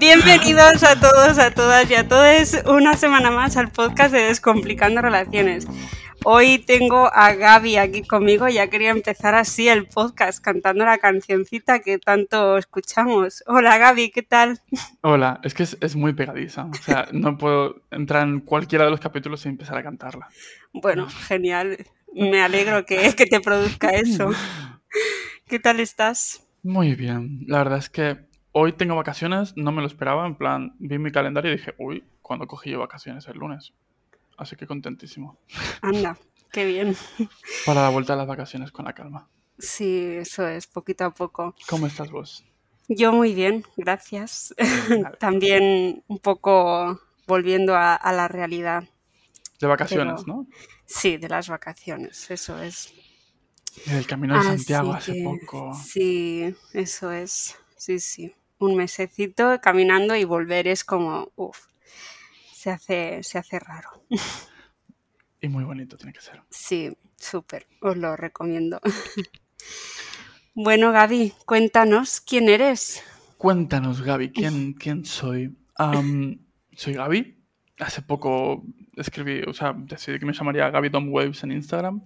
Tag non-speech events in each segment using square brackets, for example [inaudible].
Bienvenidos a todos, a todas y a todos una semana más al podcast de Descomplicando Relaciones. Hoy tengo a Gaby aquí conmigo, ya quería empezar así el podcast cantando la cancioncita que tanto escuchamos. Hola Gaby, ¿qué tal? Hola, es que es, muy pegadiza, o sea, no puedo entrar en cualquiera de los capítulos sin empezar a cantarla. Bueno, genial, me alegro que, que te produzca eso. [laughs] ¿Qué tal estás? Muy bien, la verdad es que hoy tengo vacaciones, no me lo esperaba, en plan, vi mi calendario y dije, uy, ¿cuándo cogí yo vacaciones? El lunes. Así que contentísimo. Anda, qué bien. Para la vuelta a las vacaciones con la calma. Sí, eso es, poquito a poco. ¿Cómo estás vos? Yo muy bien, gracias. [laughs] También un poco volviendo a, la realidad. De vacaciones, ¿no? Sí, de las vacaciones, eso es. Y del camino de Santiago hace poco. Sí, eso es. Sí, sí. Un mesecito caminando y volver es como, uff, se hace, se hace raro. [laughs] Y muy bonito tiene que ser. Sí, súper, os lo recomiendo. [laughs] bueno, Gaby, cuéntanos quién eres. Cuéntanos, Gaby, quién, [laughs] quién soy. soy Gaby. Hace poco escribí, o sea, decidí que me llamaría Gaby Dom Waves en Instagram.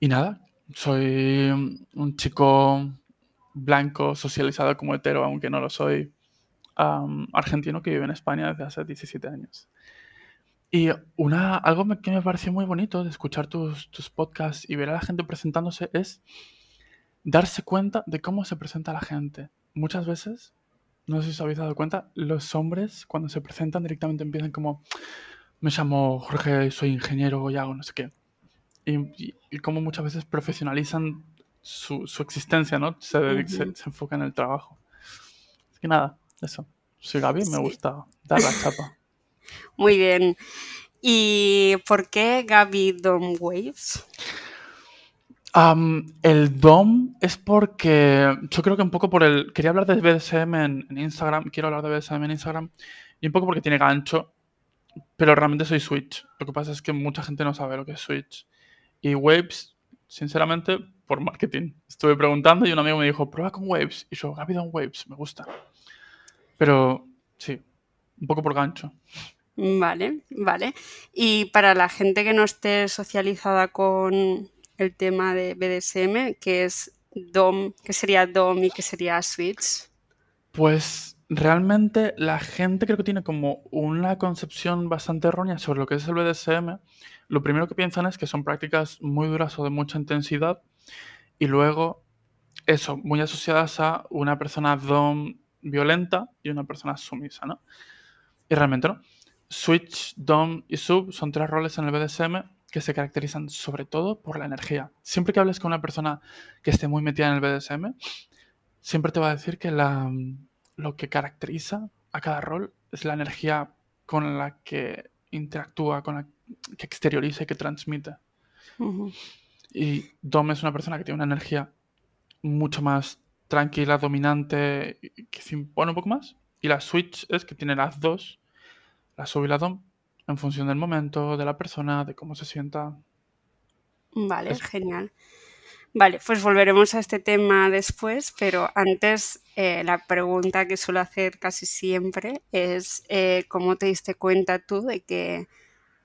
Y nada, soy un chico blanco, socializado como hetero, aunque no lo soy, argentino que vive en España desde hace 17 años. Y una, algo que me pareció muy bonito de escuchar tus, tus podcasts y ver a la gente presentándose es darse cuenta de cómo se presenta la gente. Muchas veces, no sé si os habéis dado cuenta, los hombres cuando se presentan directamente empiezan como, me llamo Jorge, soy ingeniero y hago no sé qué. Y, y, como muchas veces profesionalizan su, su existencia, ¿no? Se, se, enfoca en el trabajo. Así que nada, eso. Soy Gaby, me gusta dar la chapa. [laughs] Muy bien. ¿Y por qué Gaby Dom Waves? el DOM es porque yo creo que un poco por el... Quería hablar de BDSM en, Instagram, quiero hablar de BDSM en Instagram, y un poco porque tiene gancho, pero realmente soy Switch. Lo que pasa es que mucha gente no sabe lo que es Switch. Y Waves, sinceramente, por marketing. Estuve preguntando y un amigo me dijo, prueba con Waves. Y yo, Gaby Waves, me gusta. Pero sí, un poco por gancho. Vale, vale. Y para la gente que no esté socializada con el tema de BDSM, ¿qué es DOM? ¿Qué sería DOM y qué sería Switch? Pues realmente la gente creo que tiene como una concepción bastante errónea sobre lo que es el BDSM. Lo primero que piensan es que son prácticas muy duras o de mucha intensidad y luego eso, muy asociadas a una persona DOM violenta y una persona sumisa, ¿no? Y realmente no. Switch, Dom y Sub son tres roles en el BDSM que se caracterizan sobre todo por la energía. Siempre que hables con una persona que esté muy metida en el BDSM, siempre te va a decir que la, lo que caracteriza a cada rol es la energía con la que interactúa, con la que exterioriza y que transmite. Y Dom es una persona que tiene una energía mucho más tranquila, dominante, que se impone un poco más. Y la Switch es que tiene las dos, la sub y la dom, en función del momento, de la persona, de cómo se sienta. Vale, genial. Vale, pues volveremos a este tema después, pero antes eh, la pregunta que suelo hacer casi siempre es eh, cómo te diste cuenta tú de que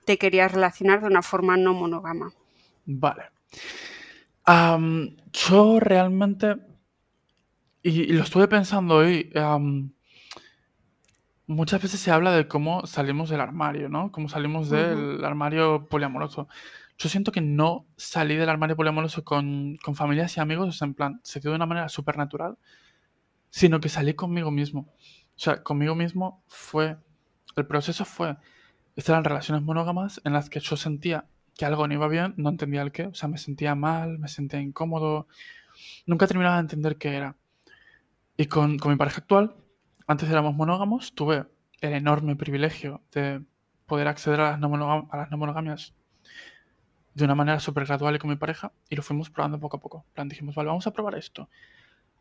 te querías relacionar de una forma no monógama. Vale. yo realmente y, lo estuve pensando hoy. muchas veces se habla de cómo salimos del armario, ¿no? Cómo salimos del armario poliamoroso. Yo siento que no salí del armario poliamoroso con, con familias y amigos, en plan, se quedó de una manera súper natural, sino que salí conmigo mismo. O sea, conmigo mismo fue, el proceso fue, estas eran relaciones monógamas en las que yo sentía que algo no iba bien, no entendía el qué, o sea, me sentía mal, me sentía incómodo, nunca terminaba de entender qué era. Y con, mi pareja actual, antes éramos monógamos, tuve el enorme privilegio de poder acceder a las no, a las monogamias de una manera súper gradual con mi pareja y lo fuimos probando poco a poco. plan, dijimos, vale, vamos a probar esto.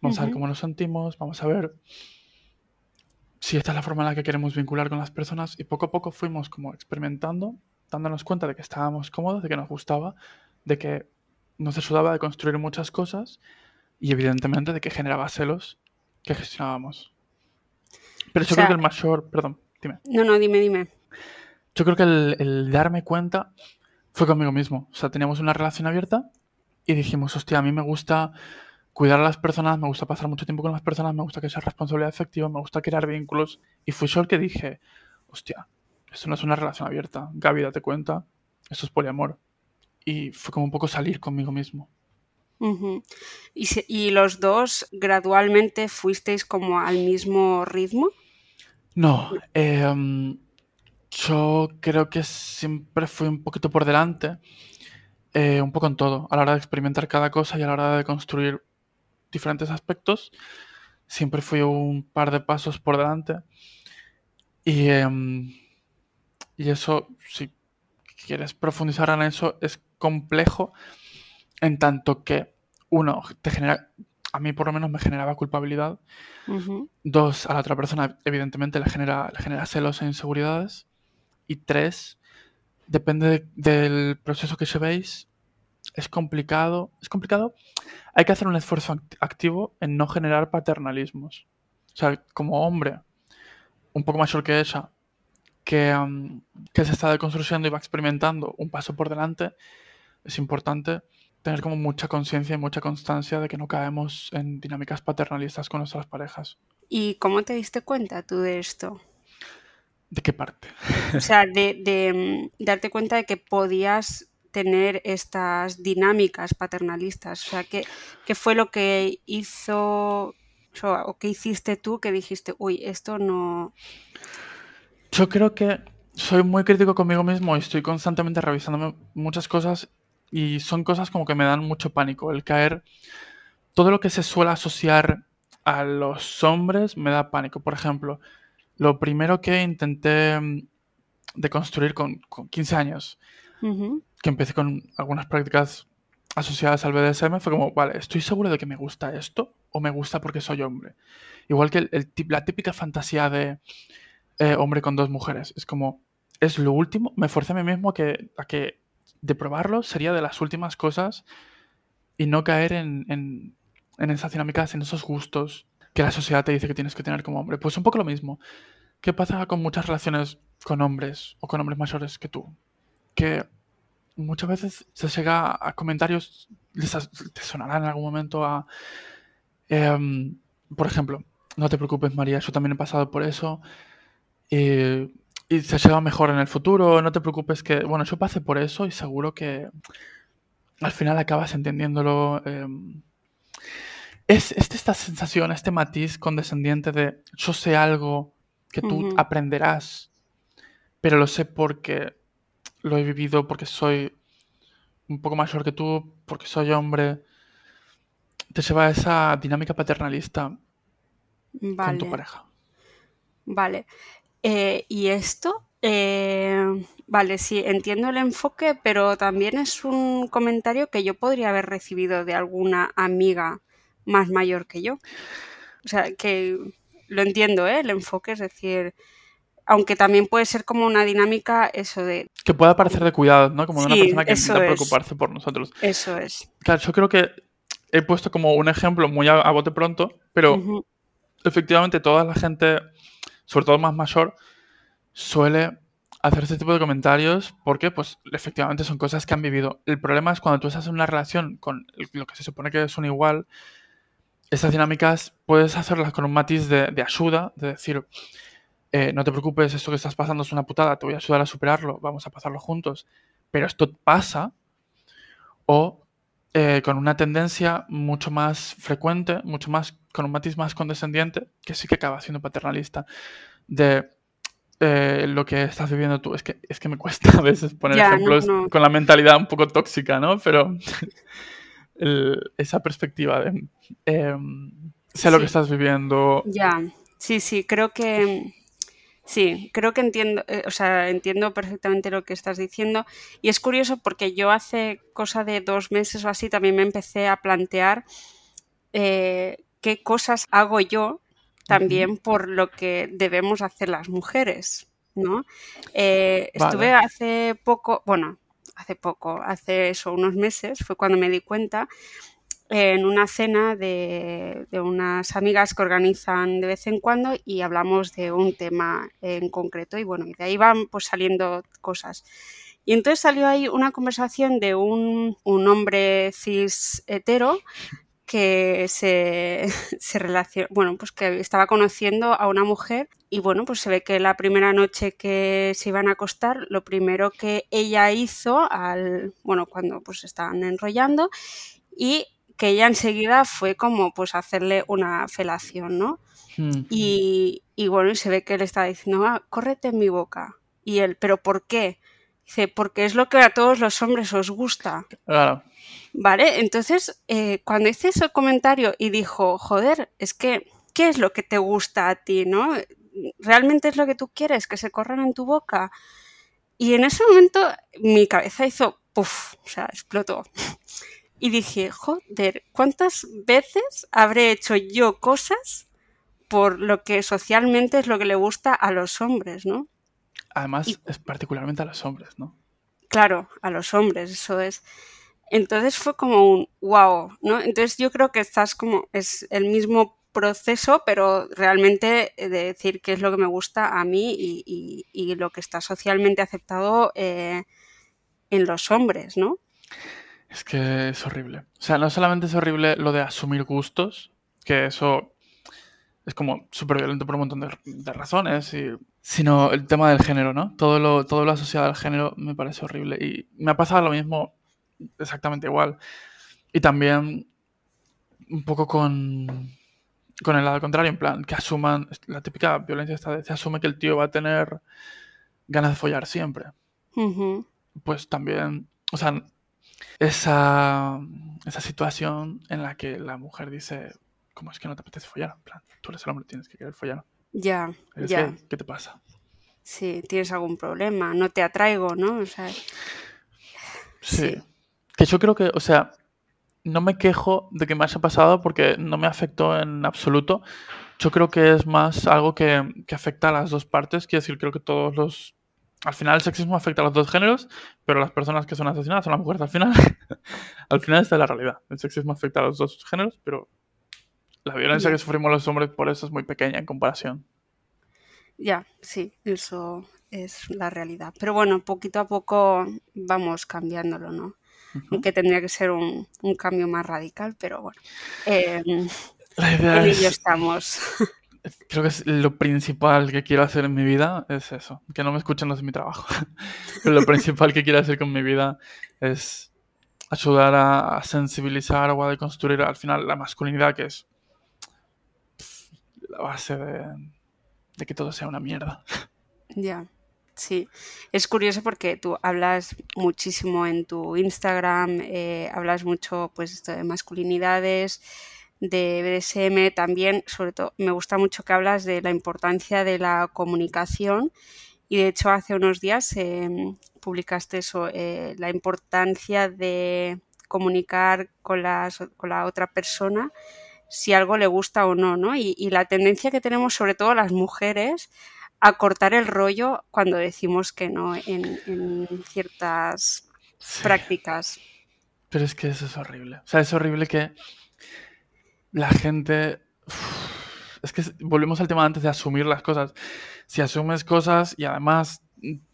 Vamos a ver cómo nos sentimos, vamos a ver si esta es la forma en la que queremos vincular con las personas y poco a poco fuimos como experimentando, dándonos cuenta de que estábamos cómodos, de que nos gustaba, de que no se sudaba de construir muchas cosas y evidentemente de que generaba celos que gestionábamos. Pero yo creo que el mayor, perdón, dime. No, no, dime, dime. Yo creo que el, darme cuenta fue conmigo mismo. O sea, teníamos una relación abierta y dijimos, hostia, a mí me gusta cuidar a las personas, me gusta pasar mucho tiempo con las personas, me gusta que sea responsabilidad efectiva, me gusta crear vínculos. Y fui yo el que dije, hostia, esto no es una relación abierta. Gaby, date cuenta, esto es poliamor. Y fue como un poco salir conmigo mismo. ¿Y, los dos gradualmente fuisteis como al mismo ritmo? No, em, yo creo que siempre fui un poquito por delante, eh, un poco en todo, a la hora de experimentar cada cosa y a la hora de construir diferentes aspectos, siempre fui un par de pasos por delante. Y, em, y eso, si quieres profundizar en eso, es complejo en tanto que, uno, te genera, a mí por lo menos me generaba culpabilidad. Dos, a la otra persona evidentemente le genera, le genera celos e inseguridades. Y tres, depende del proceso que llevéis, es complicado. Es complicado. Hay que hacer un esfuerzo activo en no generar paternalismos. O sea, como hombre, un poco mayor que ella, que, se está deconstruyendo y va experimentando un paso por delante, es importante tener como mucha conciencia y mucha constancia de que no caemos en dinámicas paternalistas con nuestras parejas. ¿Y cómo te diste cuenta tú de esto? ¿De qué parte? O sea, de, mm, darte cuenta de que podías tener estas dinámicas paternalistas. O sea, ¿qué, qué fue lo que hizo o qué hiciste tú que dijiste, uy, esto no... Yo creo que soy muy crítico conmigo mismo y estoy constantemente revisando muchas cosas y son cosas como que me dan mucho pánico. El caer, todo lo que se suele asociar a los hombres me da pánico. Por ejemplo, lo primero que intenté mm, de construir con, 15 años, que empecé con algunas prácticas asociadas al BDSM, fue como, vale, estoy seguro de que me gusta esto o me gusta porque soy hombre. Igual que el, la típica fantasía de eh, hombre con dos mujeres. Es como, es lo último, me forcé a mí mismo que, a que de probarlo sería de las últimas cosas y no caer en, en, en esas dinámicas, en esos gustos que la sociedad te dice que tienes que tener como hombre. Pues un poco lo mismo. ¿Qué pasa con muchas relaciones con hombres o con hombres mayores que tú? Que muchas veces se llega a comentarios, les te sonará en algún momento a... Em, por ejemplo, no te preocupes María, yo también he pasado por eso. Eh, y se lleva mejor en el futuro, no te preocupes que, bueno, yo pasé por eso y seguro que al final acabas entendiéndolo. Em, es, esta sensación, este matiz condescendiente de yo sé algo que tú aprenderás, pero lo sé porque lo he vivido, porque soy un poco mayor que tú, porque soy hombre, te lleva a esa dinámica paternalista con tu pareja. Vale. Eh, y esto, eh, vale, sí, entiendo el enfoque, pero también es un comentario que yo podría haber recibido de alguna amiga más mayor que yo. O sea, que lo entiendo, ¿eh? El enfoque, es decir, aunque también puede ser como una dinámica eso de... Que pueda parecer de cuidado, ¿no? Como de una persona que intenta preocuparse por nosotros. Eso es. Claro, yo creo que he puesto como un ejemplo muy a, bote pronto, pero efectivamente toda la gente sobre todo más mayor, suele hacer este tipo de comentarios porque, pues, efectivamente son cosas que han vivido. El problema es cuando tú estás en una relación con lo que se supone que es un igual, estas dinámicas puedes hacerlas con un matiz de, ayuda, de decir, eh, no te preocupes, esto que estás pasando es una putada, te voy a ayudar a superarlo, vamos a pasarlo juntos, pero esto pasa, o eh, con una tendencia mucho más frecuente, mucho más con un matiz más condescendiente, que sí que acaba siendo paternalista, de eh, lo que estás viviendo tú. Es que, es que me cuesta [laughs] a veces poner ejemplos con la mentalidad un poco tóxica, ¿no? Pero [laughs] esa perspectiva de sé lo que estás viviendo. Ya, sí, sí, creo que Sí, creo que entiendo, eh, o sea, entiendo perfectamente lo que estás diciendo. Y es curioso porque yo hace cosa de dos meses o así también me empecé a plantear eh, qué cosas hago yo también por lo que debemos hacer las mujeres, ¿no? Eh, estuve hace poco, bueno, hace poco, hace eso, unos meses, fue cuando me di cuenta en una cena de, unas amigas que organizan de vez en cuando y hablamos de un tema en concreto y bueno, y de ahí van pues saliendo cosas. Y entonces salió ahí una conversación de un, un hombre cis hetero que se, [laughs] se relacionó, bueno, pues que estaba conociendo a una mujer y bueno, pues se ve que la primera noche que se iban a acostar, lo primero que ella hizo al, bueno, cuando pues estaban enrollando y que ella enseguida fue como pues hacerle una felación, ¿no? Hmm. Y, y, bueno, y se ve que él estaba diciendo, ah, córrete en mi boca. Y él, ¿pero por qué? Dice, porque es lo que a todos los hombres os gusta. Claro. Vale, entonces eh, cuando hice ese comentario y dijo, joder, es que, ¿qué es lo que te gusta a ti, no? ¿Realmente es lo que tú quieres, que se corran en tu boca? Y en ese momento mi cabeza hizo, puff, o sea, explotó. Y dije, joder, ¿cuántas veces habré hecho yo cosas por lo que socialmente es lo que le gusta a los hombres, ¿no? Además, es particularmente a los hombres, ¿no? Claro, a los hombres, eso es. Entonces fue como un wow, ¿no? Entonces yo creo que estás como, es el mismo proceso, pero realmente de decir qué es lo que me gusta a mí y, lo que está socialmente aceptado eh, en los hombres, ¿no? Es que es horrible. O sea, no solamente es horrible lo de asumir gustos, que eso es como súper violento por un montón de, razones, sino el tema del género, ¿no? Todo lo, todo lo asociado al género me parece horrible. Y me ha pasado lo mismo exactamente igual. Y también un poco con, con el lado contrario, en plan, que asuman, la típica violencia esta de se asume que el tío va a tener ganas de follar siempre. Pues también, o sea, esa, esa situación en la que la mujer dice, ¿cómo es que no te apetece follar? En plan, tú eres el hombre, tienes que querer follar. Ya, ya. ¿Qué te pasa? Sí, tienes algún problema, no te atraigo, ¿no? O sea, sí. Que yo creo que, o sea, no me quejo de que me haya pasado porque no me afectó en absoluto. Yo creo que es más algo que, que afecta a las dos partes. Quiero decir, creo que todos los al final el sexismo afecta a los dos géneros, pero las personas que son asesinadas son las mujeres al final. [laughs] al final está la realidad. El sexismo afecta a los dos géneros, pero la violencia que sufrimos los hombres por eso es muy pequeña en comparación. Ya, sí, eso es la realidad. Pero bueno, poquito a poco vamos cambiándolo, ¿no? Aunque tendría que ser un, cambio más radical, pero bueno. Eh, la idea en ello estamos. [laughs] creo que es lo principal que quiero hacer en mi vida es eso. Que no me escuchen los de mi trabajo. [laughs] Pero lo principal que quiero hacer con mi vida es ayudar a, sensibilizar o a deconstruir al final la masculinidad, que es la base de, que todo sea una mierda. Ya, sí. Es curioso porque tú hablas muchísimo en tu Instagram, eh, hablas mucho pues de masculinidades de BDSM también, sobre todo, me gusta mucho que hablas de la importancia de la comunicación y de hecho hace unos días em, publicaste eso, eh, la importancia de comunicar con, con la otra persona si algo le gusta o no, ¿no? Y, la tendencia que tenemos sobre todo las mujeres a cortar el rollo cuando decimos que no en, ciertas prácticas. Pero es que eso es horrible. O sea, es horrible que la gente... es que volvemos al tema antes de asumir las cosas. Si asumes cosas y además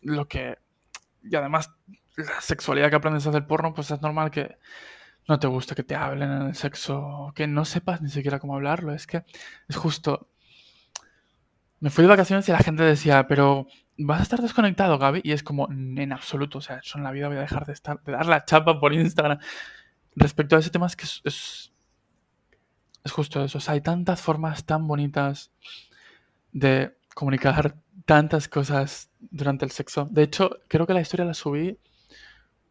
lo que... Y además la sexualidad que aprendes a hacer porno, pues es normal que no te guste que te hablen en el sexo, que no sepas ni siquiera cómo hablarlo. Es que es justo... Me fui de vacaciones y la gente decía, pero vas a estar desconectado, Gaby. Y es como, en absoluto. O sea, yo en la vida voy a dejar de estar, de dar la chapa por Instagram. Respecto a ese tema, es que es es justo eso. hay tantas formas tan bonitas de comunicar tantas cosas durante el sexo. De hecho, creo que la historia la subí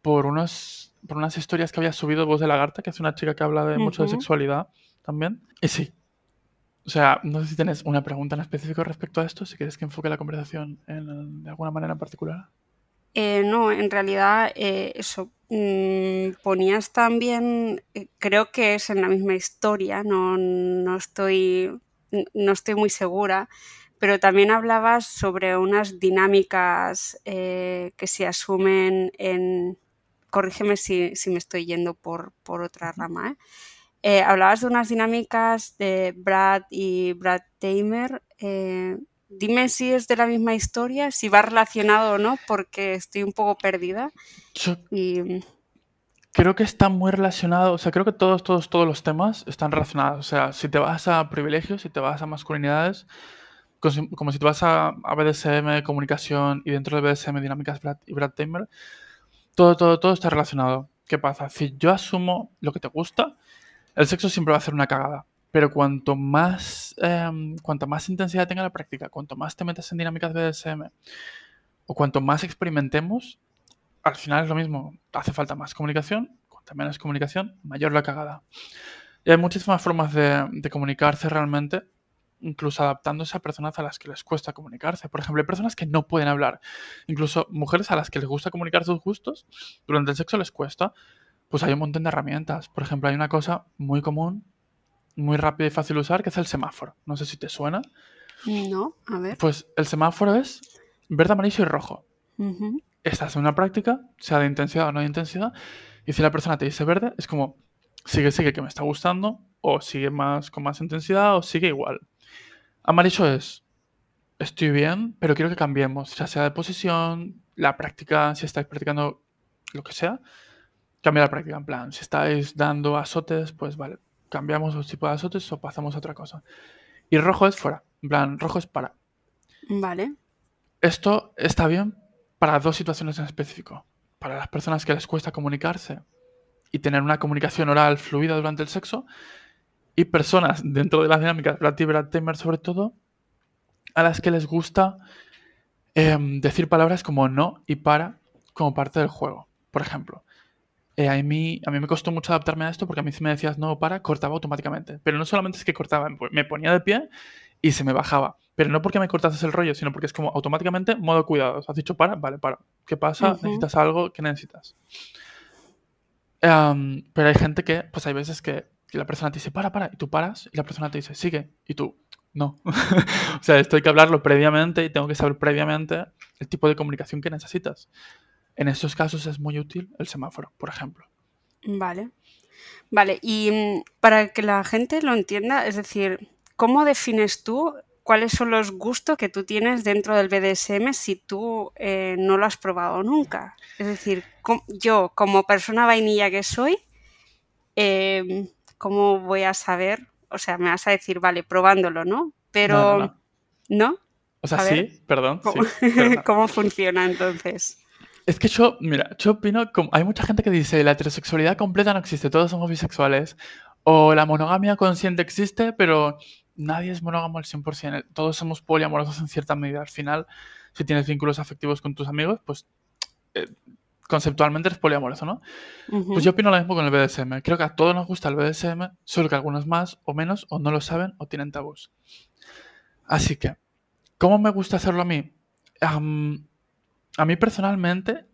por unos por unas historias que había subido Voz de Lagarta, que es una chica que habla de mucho de sexualidad también. Y sí. O sea, no sé si tienes una pregunta en específico respecto a esto, si quieres que enfoque la conversación en, de alguna manera en particular. Eh, no, en realidad eh, eso. Mm, ponías también, eh, creo que es en la misma historia, no, no, estoy, no estoy muy segura, pero también hablabas sobre unas dinámicas que se asumen en, corrígeme si, me estoy yendo por, otra rama. ¿eh? Eh, hablabas de unas dinámicas de Brad y Brad Tamer. Eh, dime si es de la misma historia, si va relacionado o no, porque estoy un poco perdida. y... Creo que está muy relacionado, o sea, creo que todos, todos, todos los temas están relacionados. O sea, si te vas a privilegios, si te vas a masculinidades, como si te vas a, BDSM, comunicación y dentro de BDSM, dinámicas y Brad Tamer, todo, todo, todo está relacionado. ¿Qué pasa? Si yo asumo lo que te gusta, el sexo siempre va a ser una cagada. Pero cuanto más, cuanto más intensidad tenga la práctica, cuanto más te metes en dinámicas BDSM, o cuanto más experimentemos, al final es lo mismo. Hace falta más comunicación, cuanto menos comunicación, mayor la cagada. Y hay muchísimas formas de, de comunicarse realmente, incluso adaptándose a personas a las que les cuesta comunicarse. Por ejemplo, hay personas que no pueden hablar. Incluso mujeres a las que les gusta comunicar sus gustos, durante el sexo les cuesta. Pues hay un montón de herramientas. Por ejemplo, hay una cosa muy común muy rápido y fácil de usar, que es el semáforo. No sé si te suena. No, a ver. Pues el semáforo es verde, amarillo y rojo. Estás en una práctica, sea de intensidad o no de intensidad, y si la persona te dice verde, es como, sigue, sigue que me está gustando, o sigue más con más intensidad, o sigue igual. Amarillo es, estoy bien, pero quiero que cambiemos, ya sea de posición, la práctica, si estáis practicando lo que sea, cambia la práctica, en plan, si estáis dando azotes, pues vale, cambiamos los tipos de azotes o pasamos a otra cosa. Y rojo es fuera. En plan, rojo es para. Vale. Esto está bien para dos situaciones en específico. Para las personas que les cuesta comunicarse y tener una comunicación oral fluida durante el sexo. Y personas dentro de las dinámicas Brad Tamer sobre todo, a las que les gusta em, decir palabras como no y para como parte del juego. Por ejemplo, eh, a, mí, a mí me costó mucho adaptarme a esto porque a mí si me decías no para, cortaba automáticamente. Pero no solamente es que cortaba, me ponía de pie y se me bajaba. Pero no porque me cortases el rollo, sino porque es como automáticamente modo cuidados. Has dicho para, vale, para. ¿Qué pasa? ¿Necesitas algo? ¿Qué necesitas? pero hay gente que, pues hay veces que, la persona te dice para, para, y tú paras, y la persona te dice sigue, y tú no. [laughs] o sea, esto hay que hablarlo previamente y tengo que saber previamente el tipo de comunicación que necesitas. En estos casos es muy útil el semáforo, por ejemplo. Vale. Vale, y mm, para que la gente lo entienda, es decir, ¿cómo defines tú cuáles son los gustos que tú tienes dentro del BDSM si tú eh, no lo has probado nunca? Es decir, yo como persona vainilla que soy, em, ¿cómo voy a saber? O sea, me vas a decir, vale, probándolo, ¿no? Pero, ¿no? O sea, sí, perdón. [laughs] ¿Cómo funciona entonces? Es que yo, mira, yo opino, como, hay mucha gente que dice la heterosexualidad completa no existe, todos somos bisexuales. O la monogamia consciente existe, pero nadie es monógamo al 100%. Todos somos poliamorosos en cierta medida. Al final, si tienes vínculos afectivos con tus amigos, pues eh, conceptualmente eres poliamoroso, ¿no? Pues yo opino lo mismo con el BDSM. Creo que a todos nos gusta el BDSM, solo que algunos más o menos, o no lo saben, o tienen tabús. Así que, ¿cómo me gusta hacerlo a mí? A mí personalmente,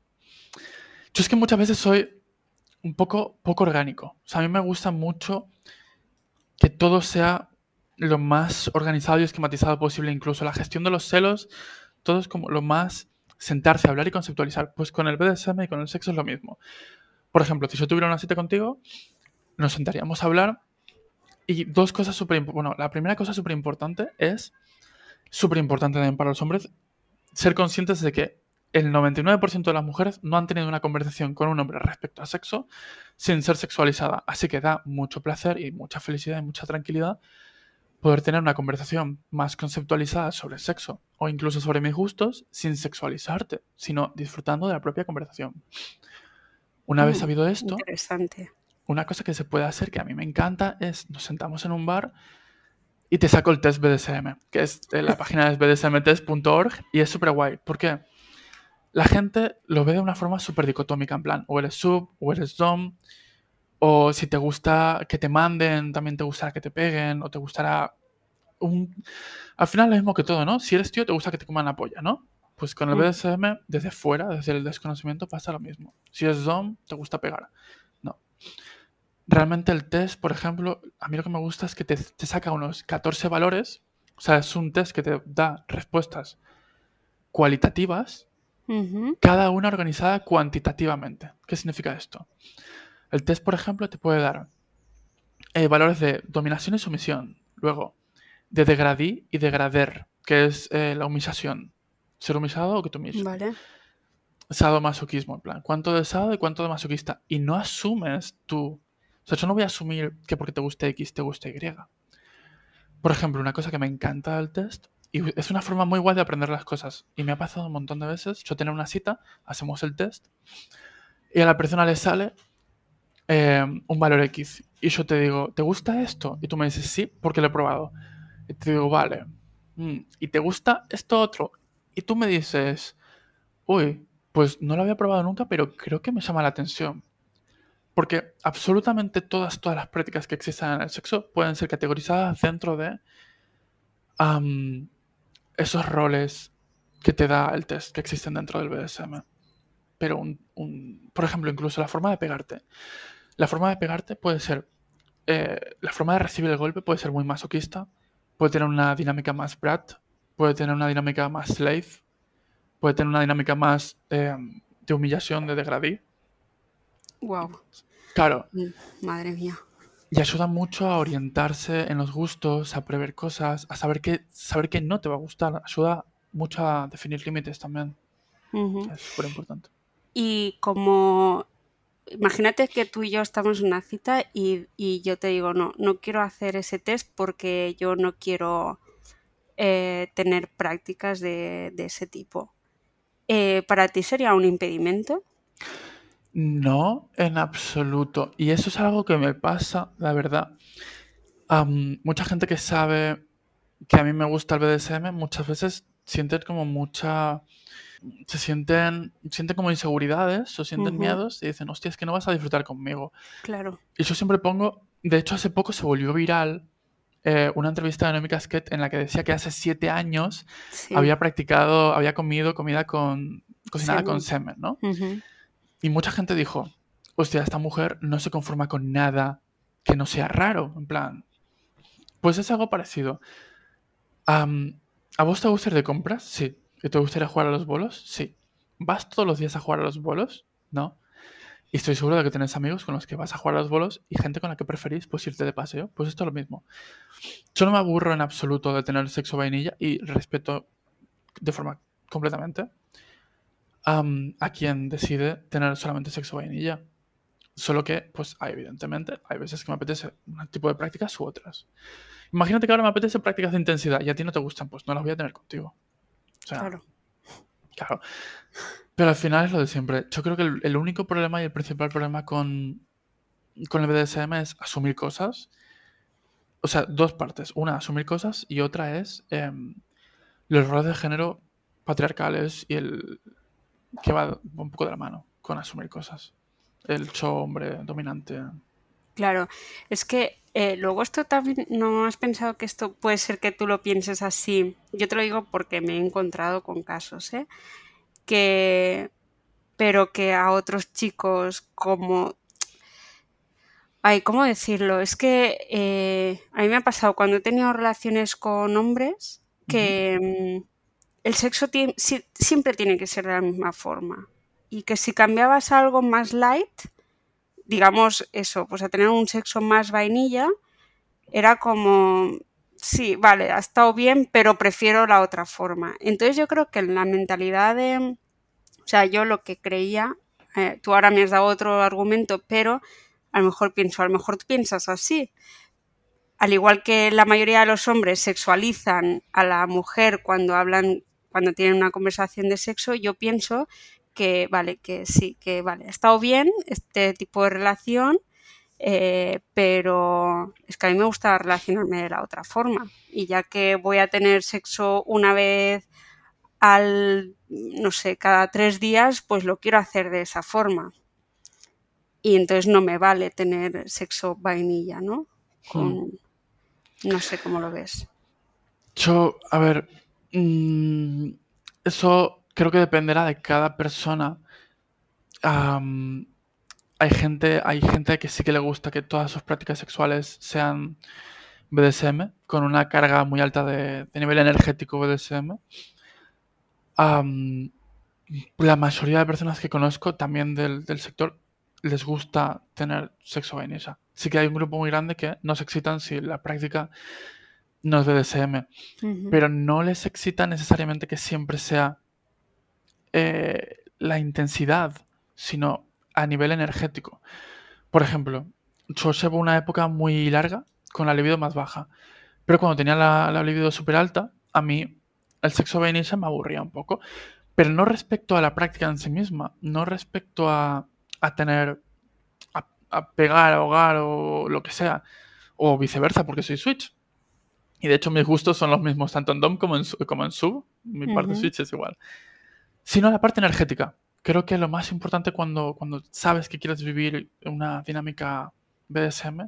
yo es que muchas veces soy un poco, poco orgánico. O sea, a mí me gusta mucho que todo sea lo más organizado y esquematizado posible, incluso la gestión de los celos, todo es como lo más sentarse, hablar y conceptualizar. Pues con el BDSM y con el sexo es lo mismo. Por ejemplo, si yo tuviera una cita contigo, nos sentaríamos a hablar y dos cosas súper importantes. Bueno, la primera cosa súper importante es, súper importante también para los hombres, ser conscientes de que el 99% de las mujeres no han tenido una conversación con un hombre respecto a sexo sin ser sexualizada. Así que da mucho placer y mucha felicidad y mucha tranquilidad poder tener una conversación más conceptualizada sobre sexo o incluso sobre mis gustos sin sexualizarte, sino disfrutando de la propia conversación. Una vez mm, sabido esto, una cosa que se puede hacer que a mí me encanta es nos sentamos en un bar y te saco el test BDSM, que es la [laughs] página de bdsmtest.org y es súper guay. ¿Por qué? La gente lo ve de una forma súper dicotómica, en plan, o eres sub, o eres dom, o si te gusta que te manden, también te gustará que te peguen, o te gustará un... Al final lo mismo que todo, ¿no? Si eres tío, te gusta que te coman la polla, ¿no? Pues con el mm. BDSM, desde fuera, desde el desconocimiento, pasa lo mismo. Si eres dom, te gusta pegar. No. Realmente el test, por ejemplo, a mí lo que me gusta es que te, te saca unos 14 valores. O sea, es un test que te da respuestas cualitativas cada una organizada cuantitativamente. ¿Qué significa esto? El test, por ejemplo, te puede dar eh, valores de dominación y sumisión, luego de degradí y degrader, que es eh, la humillación, ser humillado o que tú mismo. Vale. Sadomasoquismo, en plan, cuánto de sado y cuánto de masoquista. Y no asumes tú. O sea, yo no voy a asumir que porque te guste X te guste Y. Por ejemplo, una cosa que me encanta del test, y es una forma muy guay de aprender las cosas, y me ha pasado un montón de veces, yo tengo una cita, hacemos el test, y a la persona le sale eh, un valor X, y yo te digo, ¿te gusta esto? Y tú me dices, sí, porque lo he probado. Y te digo, vale. Mm, ¿Y te gusta esto otro? Y tú me dices, uy, pues no lo había probado nunca, pero creo que me llama la atención. Porque absolutamente todas, todas las prácticas que existen en el sexo pueden ser categorizadas dentro de esos roles que te da el test que existen dentro del BDSM. Pero, un, por ejemplo, incluso la forma de pegarte. La forma de pegarte puede ser, eh, la forma de recibir el golpe puede ser muy masoquista, puede tener una dinámica más brat, puede tener una dinámica más slave, puede tener una dinámica más eh, de humillación, de degradí. Wow. Claro. Mm, madre mía. Y ayuda mucho a orientarse en los gustos, a prever cosas, a saber qué, saber qué no te va a gustar. Ayuda mucho a definir límites también. Es súper importante. Y como, imagínate que tú y yo estamos en una cita y, yo te digo, no, no quiero hacer ese test porque yo no quiero eh, tener prácticas de, ese tipo. Eh, ¿Para ti sería un impedimento? No, en absoluto. Y eso es algo que me pasa, la verdad. mucha gente que sabe que a mí me gusta el BDSM, muchas veces sienten como mucha... Se sienten, sienten como inseguridades o sienten miedos y dicen, hostia, es que no vas a disfrutar conmigo. Claro. Y yo siempre pongo, de hecho hace poco se volvió viral eh, una entrevista de Noemi Casquet en la que decía que hace siete años había practicado, había comido comida con cocinada con semen, ¿no? Y mucha gente dijo, hostia, esta mujer no se conforma con nada que no sea raro, en plan. Pues es algo parecido. ¿A vos te gusta ir de compras? Sí. ¿Y te gustaría jugar a los bolos? Sí. ¿Vas todos los días a jugar a los bolos? No. Y estoy seguro de que tenés amigos con los que vas a jugar a los bolos y gente con la que preferís pues irte de paseo. Pues esto es lo mismo. Yo no me aburro en absoluto de tener sexo vainilla y respeto de forma completamente a quien decide tener solamente sexo vainilla. Solo que, pues, hay, evidentemente, hay veces que me apetece un tipo de prácticas u otras. Imagínate que ahora me apetece prácticas de intensidad y a ti no te gustan, pues no las voy a tener contigo. claro. Claro. Pero al final es lo de siempre. Yo creo que el, único problema y el principal problema con, con el BDSM es asumir cosas. O sea, dos partes. Una, asumir cosas y otra es em, los roles de género patriarcales y el, que va un poco de la mano con asumir cosas. El show hombre dominante. Claro, es que eh, luego esto también, ¿no has pensado que esto puede ser que tú lo pienses así? Yo te lo digo porque me he encontrado con casos, ¿eh? Que, pero que a otros chicos como... Ay, ¿cómo decirlo? Es que eh, a mí me ha pasado cuando he tenido relaciones con hombres que el sexo siempre tiene que ser de la misma forma. Y que si cambiabas algo más light, digamos eso, pues a tener un sexo más vainilla, era como, sí, vale, ha estado bien, pero prefiero la otra forma. Entonces yo creo que en la mentalidad de, o sea, yo lo que creía, eh, tú ahora me has dado otro argumento, pero a lo mejor pienso, a lo mejor tú piensas así, al igual que la mayoría de los hombres sexualizan a la mujer cuando hablan cuando tienen una conversación de sexo, yo pienso que, vale, que sí, que vale, ha estado bien este tipo de relación, eh, pero es que a mí me gusta relacionarme de la otra forma. Y ya que voy a tener sexo una vez al, no sé, cada tres días, pues lo quiero hacer de esa forma. Y entonces no me vale tener sexo vainilla, ¿no? Hmm. No sé cómo lo ves. Yo, a ver, Mm, eso creo que dependerá de cada persona. hay gente, hay gente que sí que le gusta que todas sus prácticas sexuales sean BDSM, con una carga muy alta de, nivel energético BDSM. la mayoría de personas que conozco también del, sector les gusta tener sexo vainilla. Sí que hay un grupo muy grande que no se excitan si la práctica no es BDSM, pero no les excita necesariamente que siempre sea eh, la intensidad, sino a nivel energético. Por ejemplo, yo llevo una época muy larga con la libido más baja, pero cuando tenía la, la libido súper alta, a mí el sexo vainilla me aburría un poco, pero no respecto a la práctica en sí misma, no respecto a, tener, a, pegar, a ahogar o lo que sea, o viceversa, porque soy Switch. Y de hecho mis gustos son los mismos, tanto en DOM como en, como en Sub, mi parte Switch es igual. Sino la parte energética. Creo que lo más importante cuando, cuando sabes que quieres vivir una dinámica BDSM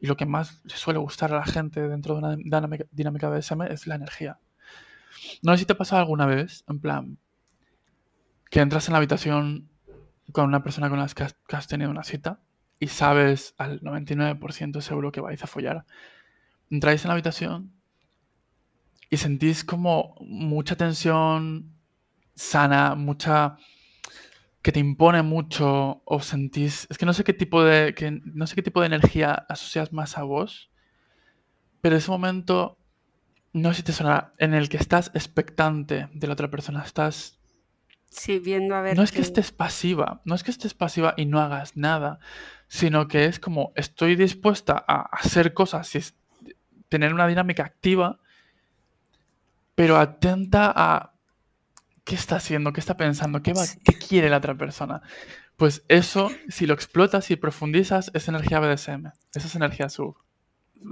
y lo que más le suele gustar a la gente dentro de una dinámica, dinámica BDSM es la energía. No sé si te ha pasado alguna vez, en plan, que entras en la habitación con una persona con la que has, tenido una cita y sabes al 99% seguro que vais a follar. Entráis en la habitación y sentís como mucha tensión sana, mucha que te impone mucho o sentís, es que no sé qué tipo de que no sé qué tipo de energía asocias más a vos, pero ese momento no sé si te suena, en el que estás expectante de la otra persona, estás... Sí, viendo a ver... No es que estés pasiva, no es que estés pasiva y no hagas nada, sino que es como estoy dispuesta a hacer cosas y tener una dinámica activa, pero atenta a qué está haciendo, qué está pensando, qué, va, qué quiere la otra persona. Pues eso, si lo explotas y profundizas, es energía BDSM, esa es energía sub.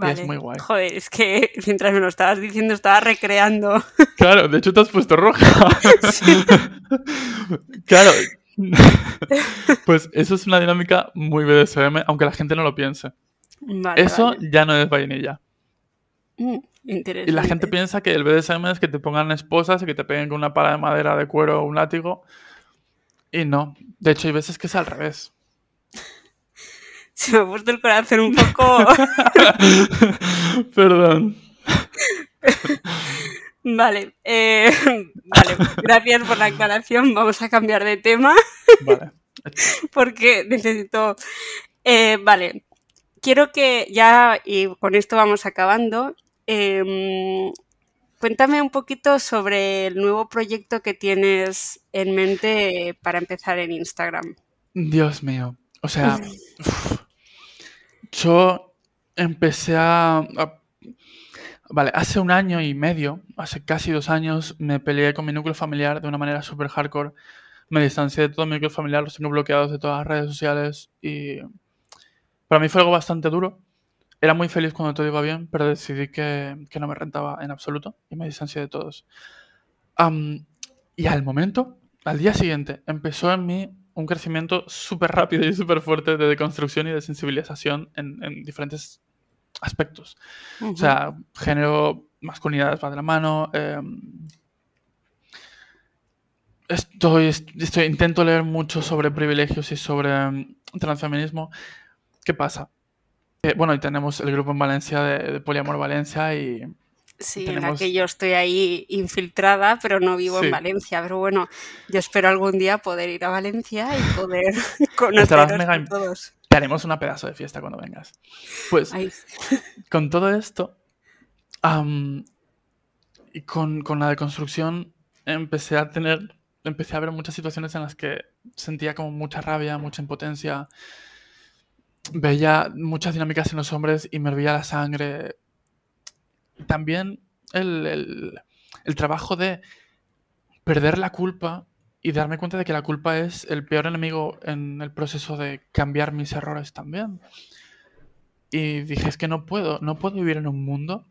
Es muy guay. Joder, es que [laughs] mientras me lo estabas diciendo estaba recreando. [laughs] Claro, de hecho te has puesto roja. [laughs] claro. pues eso es una dinámica muy BDSM, aunque la gente no lo piense. eso ya no es vainilla. Mm, y la gente piensa que el BDSM es que te pongan esposas y que te peguen con una pala de madera de cuero o un látigo. Y no. De hecho, hay veces que es al revés [laughs] se me ha puesto el corazón un poco. [laughs] Perdón. [laughs] Vale, eh, vale, gracias por la aclaración. Vamos a cambiar de tema. Vale. Porque necesito. Eh, vale, quiero que ya, y con esto vamos acabando. Em, cuéntame un poquito sobre el nuevo proyecto que tienes en mente para empezar en Instagram. Dios mío. O sea, [laughs] yo empecé a, Vale, hace un año y medio, hace casi dos años, me peleé con mi núcleo familiar de una manera súper hardcore. Me distancié de todo mi núcleo familiar, los tengo bloqueados de todas las redes sociales y para mí fue algo bastante duro. Era muy feliz cuando todo iba bien, pero decidí que, que no me rentaba en absoluto y me distancié de todos. y al momento, al día siguiente, empezó en mí un crecimiento súper rápido y súper fuerte de deconstrucción y de sensibilización en, diferentes aspectos. O sea, género, masculinidad va de la mano. Em, estoy, estoy, intento leer mucho sobre privilegios y sobre em, transfeminismo. ¿Qué pasa? Bueno, y tenemos el grupo en Valencia de, de Poliamor Valencia y Sí, en la que yo estoy ahí infiltrada, pero no vivo en Valencia. Pero bueno, yo espero algún día poder ir a Valencia y poder [laughs] conocer a todos. Te haremos una pedazo de fiesta cuando vengas. Pues, [laughs] con todo esto, y con, con la deconstrucción, empecé a tener, empecé a ver muchas situaciones en las que sentía como mucha rabia, mucha impotencia. Veía muchas dinámicas en los hombres y me hervía la sangre también el, trabajo de perder la culpa y darme cuenta de que la culpa es el peor enemigo en el proceso de cambiar mis errores también. Y dije, es que no puedo, no puedo vivir en un mundo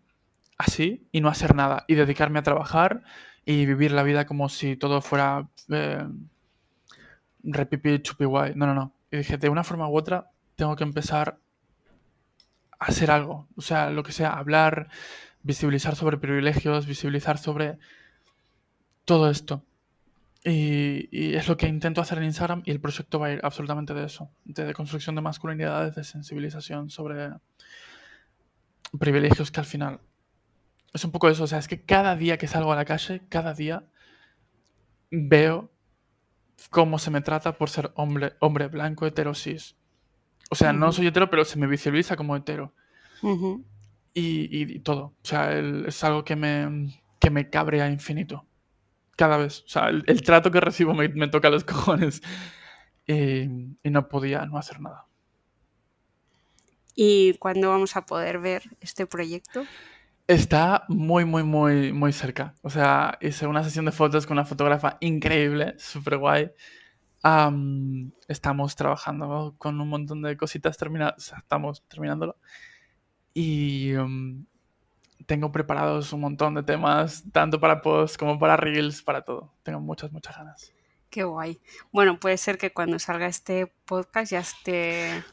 así y no hacer nada y dedicarme a trabajar y vivir la vida como si todo fuera eh, repipi chupi guay. No, no, no. Y dije, de una forma u otra tengo que empezar a hacer algo. O sea, lo que sea, hablar, visibilizar sobre privilegios, visibilizar sobre todo esto. Y, es lo que intento hacer en Instagram y el proyecto va a ir absolutamente de eso, de, construcción de masculinidades, de sensibilización sobre privilegios que al final es un poco eso, o sea, es que cada día que salgo a la calle, cada día veo cómo se me trata por ser hombre, hombre blanco, heterosis. O sea, no soy hetero, pero se me visibiliza como hetero. y, todo. O sea, es algo que me, que me cabrea infinito. Cada vez. O sea, el, trato que recibo me, me, toca los [laughs] cojones. Y, y no podía no hacer nada. ¿Y cuándo vamos a poder ver este proyecto? Está muy, muy, muy, muy cerca. O sea, hice una sesión de fotos con una fotógrafa increíble, súper guay. Estamos trabajando con un montón de cositas terminadas. estamos terminándolo. Y tengo preparados un montón de temas, tanto para posts como para reels, para todo. Tengo muchas, muchas ganas. Qué guay. Bueno, puede ser que cuando salga este podcast ya esté.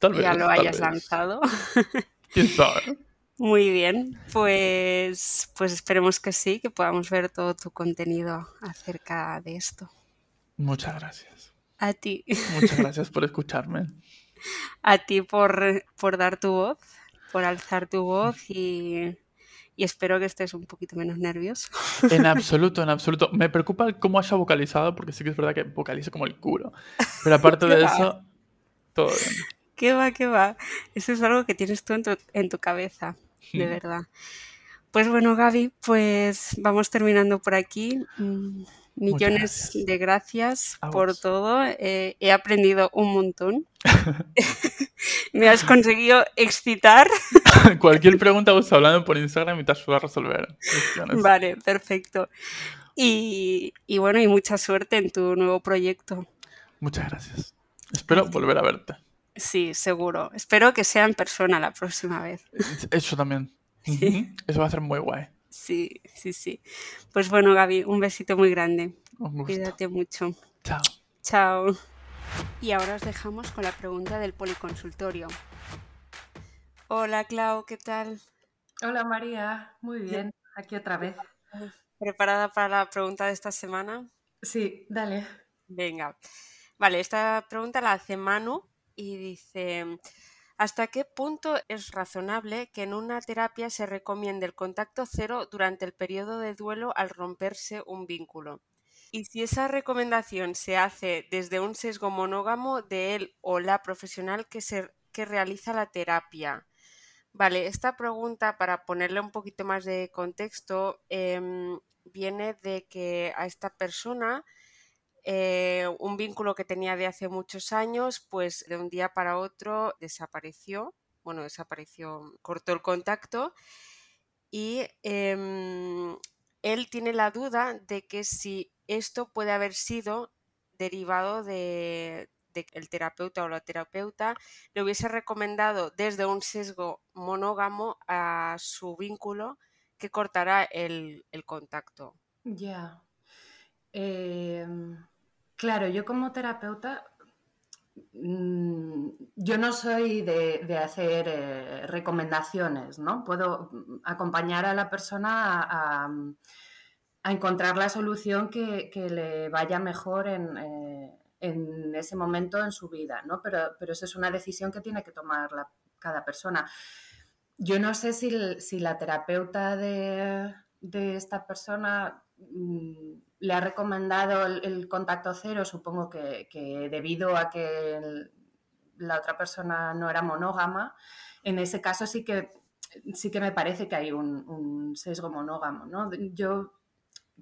ya lo hayas lanzado. [laughs] ¿Quién sabe? [laughs] Muy bien, pues, pues esperemos que sí, que podamos ver todo tu contenido acerca de esto. Muchas gracias. A ti. Muchas [laughs] gracias por escucharme. A ti por, por dar tu voz, por alzar tu voz y, y espero que estés un poquito menos nervioso. [laughs] En absoluto, en [laughs] absoluto. Me preocupa cómo haya vocalizado, porque sí que es verdad que vocalizo como el culo. Pero aparte de eso, todo bien. ¿Qué va, qué va? Eso es algo que tienes tú en tu, en tu cabeza de verdad. Pues bueno, Gaby, pues vamos terminando por aquí. Millones de gracias por todo. Eh, he aprendido un montón. [laughs] [laughs] Me has conseguido excitar. [laughs] Cualquier pregunta vos hablando por Instagram y te ayudo a resolver. Vale, perfecto. Y, y, bueno, y mucha suerte en tu nuevo proyecto. Muchas gracias. Espero volver a verte. Sí, seguro. Espero que sea en persona la próxima vez. Eso también. Eso va a ser muy guay. Sí, sí, sí. Pues bueno, Gaby, un besito muy grande. Cuídate mucho. Chao. Chao. Y ahora os dejamos con la pregunta del policonsultorio. Hola, Clau, ¿qué tal? Hola, María. Muy bien. Aquí otra vez. ¿Preparada para la pregunta de esta semana? Sí, dale. Venga. Vale, esta pregunta la hace Manu y dice, ¿hasta qué punto es razonable que en una terapia se recomiende el contacto cero durante el periodo de duelo al romperse un vínculo? Y si esa recomendación se hace desde un sesgo monógamo de él o la profesional que, se, que realiza la terapia. Vale, esta pregunta, para ponerle un poquito más de contexto, em, viene de que a esta persona eh, un vínculo que tenía de hace muchos años, pues de un día para otro desapareció, bueno, desapareció, cortó el contacto y em, él tiene la duda de que si esto puede haber sido derivado de, que el terapeuta o la terapeuta le hubiese recomendado desde un sesgo monógamo a su vínculo que cortará el, contacto. Ya. Em, Claro, yo como terapeuta, mm, yo no soy de, hacer eh, recomendaciones, ¿no? Puedo acompañar a la persona a, encontrar la solución que, le vaya mejor eh, en, ese momento en su vida, ¿no? Pero, pero eso es una decisión que tiene que tomar cada persona. Yo no sé si, la terapeuta de, esta persona mm, le ha recomendado el, contacto cero, supongo que, debido a que la otra persona no era monógama, en ese caso sí que, sí que me parece que hay un, sesgo monógamo. ¿no? Yo,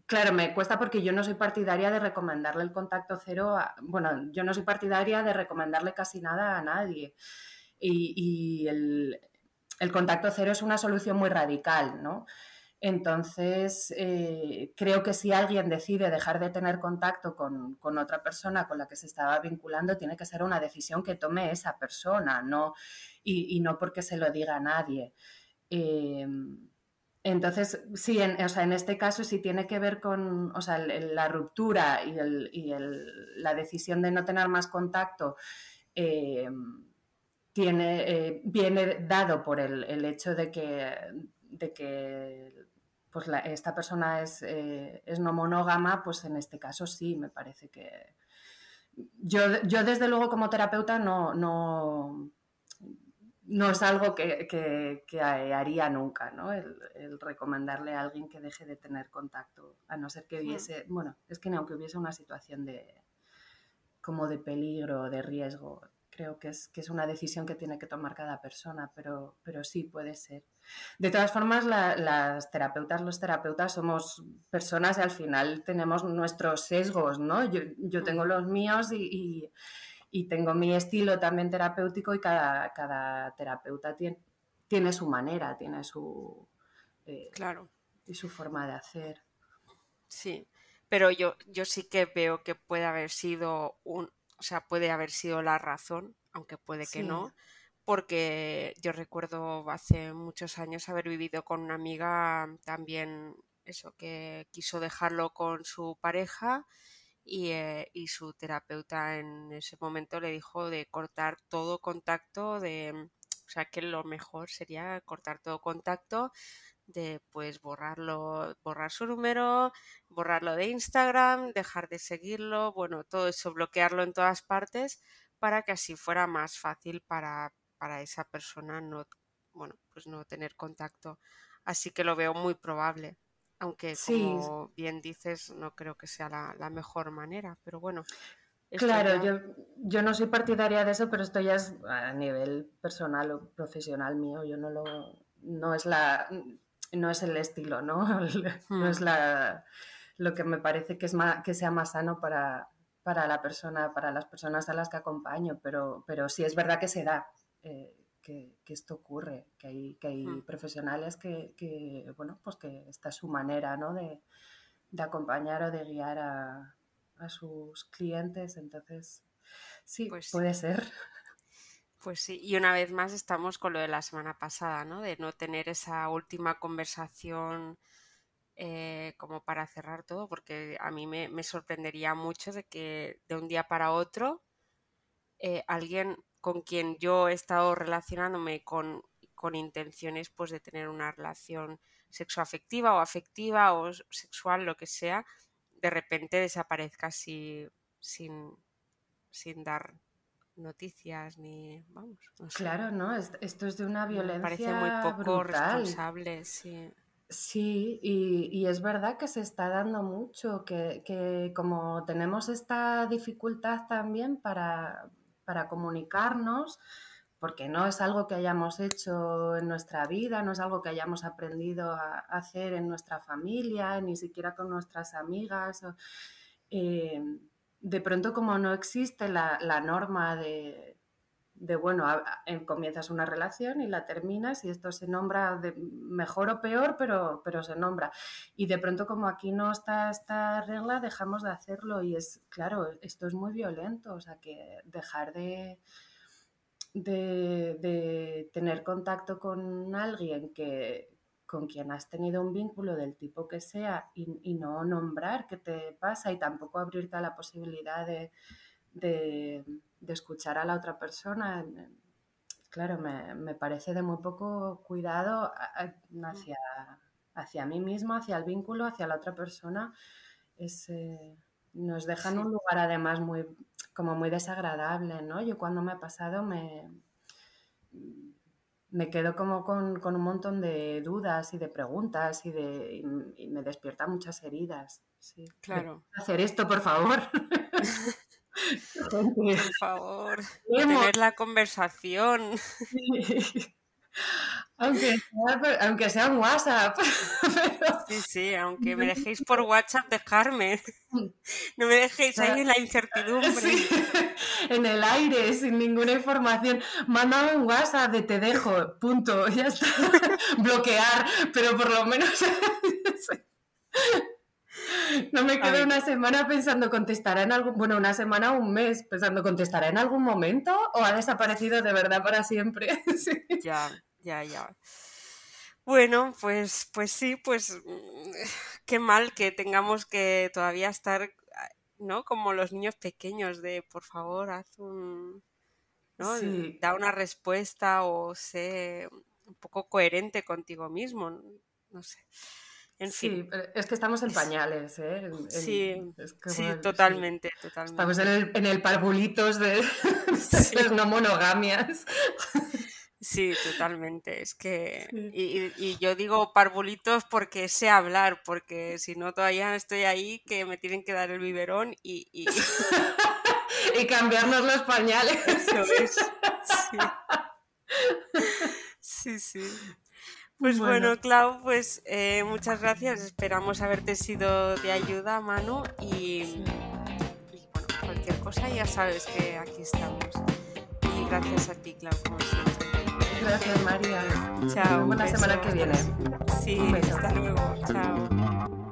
claro, me cuesta porque yo no soy partidaria de recomendarle el contacto cero, bueno, yo no soy partidaria de recomendarle casi nada a nadie. Y, el contacto cero es una solución muy radical, ¿no? Entonces, eh, creo que si alguien decide dejar de tener contacto con, otra persona con la que se estaba vinculando, tiene que ser una decisión que tome esa persona, no, y, no porque se lo diga a nadie. Eh, entonces, sí, en, o sea, en este caso sí tiene que ver con o sea, la ruptura y, la decisión de no tener más contacto. Eh, tiene, viene dado por el, el hecho de que, de que pues esta persona eh, es, no monógama, pues en este caso sí, me parece que... Yo, yo desde luego como terapeuta no, no, no es algo que, haría nunca, ¿no? El, recomendarle a alguien que deje de tener contacto, a no ser que hubiese, bueno, es que ni aunque hubiese una situación de, como de peligro, de riesgo. Creo que es, que es una decisión que tiene que tomar cada persona, pero, pero sí puede ser. De todas formas, las terapeutas, los terapeutas somos personas y al final tenemos nuestros sesgos, ¿no? Yo, tengo los míos y, tengo mi estilo también terapéutico y cada, cada terapeuta tiene, tiene su manera, tiene su... Eh, claro. Y su forma de hacer. Sí, pero yo, yo sí que veo que puede haber sido un, o sea, puede haber sido la razón, aunque puede que no, porque yo recuerdo hace muchos años haber vivido con una amiga también eso, que quiso dejarlo con su pareja y, eh, y, su terapeuta en ese momento le dijo de cortar todo contacto, de, o sea, que lo mejor sería cortar todo contacto de pues borrarlo, borrar su número, borrarlo de Instagram, dejar de seguirlo, bueno, todo eso, bloquearlo en todas partes para que así fuera más fácil para, para esa persona no, bueno, pues no tener contacto. Así que lo veo muy probable. Aunque, como bien dices, no creo que sea la, mejor manera, pero bueno. Claro, yo, yo no soy partidaria de eso, pero esto ya es a nivel personal o profesional mío. Yo no lo. No es la no es el estilo, ¿no? [laughs] no es hmm. la, lo que me parece que, es más, que sea más sano para, para la persona, para las personas a las que acompaño, pero, pero sí es verdad que se da, eh, que, esto ocurre, que hay, que hay hmm. profesionales que, que, bueno, pues que esta es su manera, ¿no? De, de acompañar o de guiar a, a sus clientes, entonces sí, pues puede ser. Pues sí, y una vez más estamos con lo de la semana pasada, ¿no? De no tener esa última conversación eh, como para cerrar todo, porque a mí me, sorprendería mucho de que de un día para otro eh, alguien con quien yo he estado relacionándome con, intenciones pues de tener una relación sexoafectiva o afectiva o sexual, lo que sea, de repente desaparezca así sin dar noticias ni vamos claro no esto es de una violencia parece muy poco responsable sí. Sí y, es verdad que se está dando mucho que, como tenemos esta dificultad también para, para comunicarnos porque no es algo que hayamos hecho en nuestra vida, no es algo que hayamos aprendido a hacer en nuestra familia, ni siquiera con nuestras amigas. Eh, de pronto como no existe la, norma de, bueno, comienzas una relación y la terminas y esto se nombra de mejor o peor, pero, pero se nombra. Y de pronto como aquí no está esta regla, dejamos de hacerlo y es, claro, esto es muy violento, o sea que dejar de, de, de tener contacto con alguien que, con quien has tenido un vínculo del tipo que sea y, no nombrar qué te pasa y tampoco abrirte a la posibilidad de, escuchar a la otra persona, claro, me, parece de muy poco cuidado hacia, hacia mí mismo, hacia el vínculo, hacia la otra persona. Eh, nos deja en un lugar además muy, como muy desagradable, ¿no? Yo cuando me ha pasado me me quedo como con, un montón de dudas y de preguntas y, de, me despierta muchas heridas. Sí. Claro. Hacer esto, por favor. [laughs] por favor, [laughs] tener la conversación. [laughs] Aunque sea, aunque sea un WhatsApp. [laughs] Sí, sí, aunque me dejéis por WhatsApp, dejarme. [laughs] No me dejéis ahí en la incertidumbre. En el aire, sin ninguna información. Mándame un WhatsApp de te dejo, punto. [laughs] Ya está. Bloquear, pero por lo menos. No me quedo una semana pensando contestará en algún, bueno, una semana o un mes pensando contestará en algún momento o ha desaparecido de verdad para siempre. Ya, ya, ya. Bueno, pues, pues sí, pues mm, qué mal que tengamos que todavía estar, ¿no? Como los niños pequeños de, por favor, haz un, ¿no? Da una respuesta o sé un poco coherente contigo mismo, no sé. En sí, es que estamos en pañales, ¿eh? sí, sí, totalmente, totalmente. Estamos en el, en el parvulitos de, [laughs] las no monogamias. [laughs] Sí, totalmente. Es que. Y, yo digo parvulitos porque sé hablar, porque si no todavía estoy ahí que me tienen que dar el biberón y. y [laughs] cambiarnos los pañales. [laughs] [laughs] Sí. Sí, Pues bueno, Clau, pues eh, muchas gracias. Esperamos haberte sido de ayuda, Manu. Y, bueno, cualquier cosa ya sabes que aquí estamos. Y gracias a ti, Clau, como siempre. Gracias, María. Chao. Buena semana que viene. Sí, hasta luego. Chao.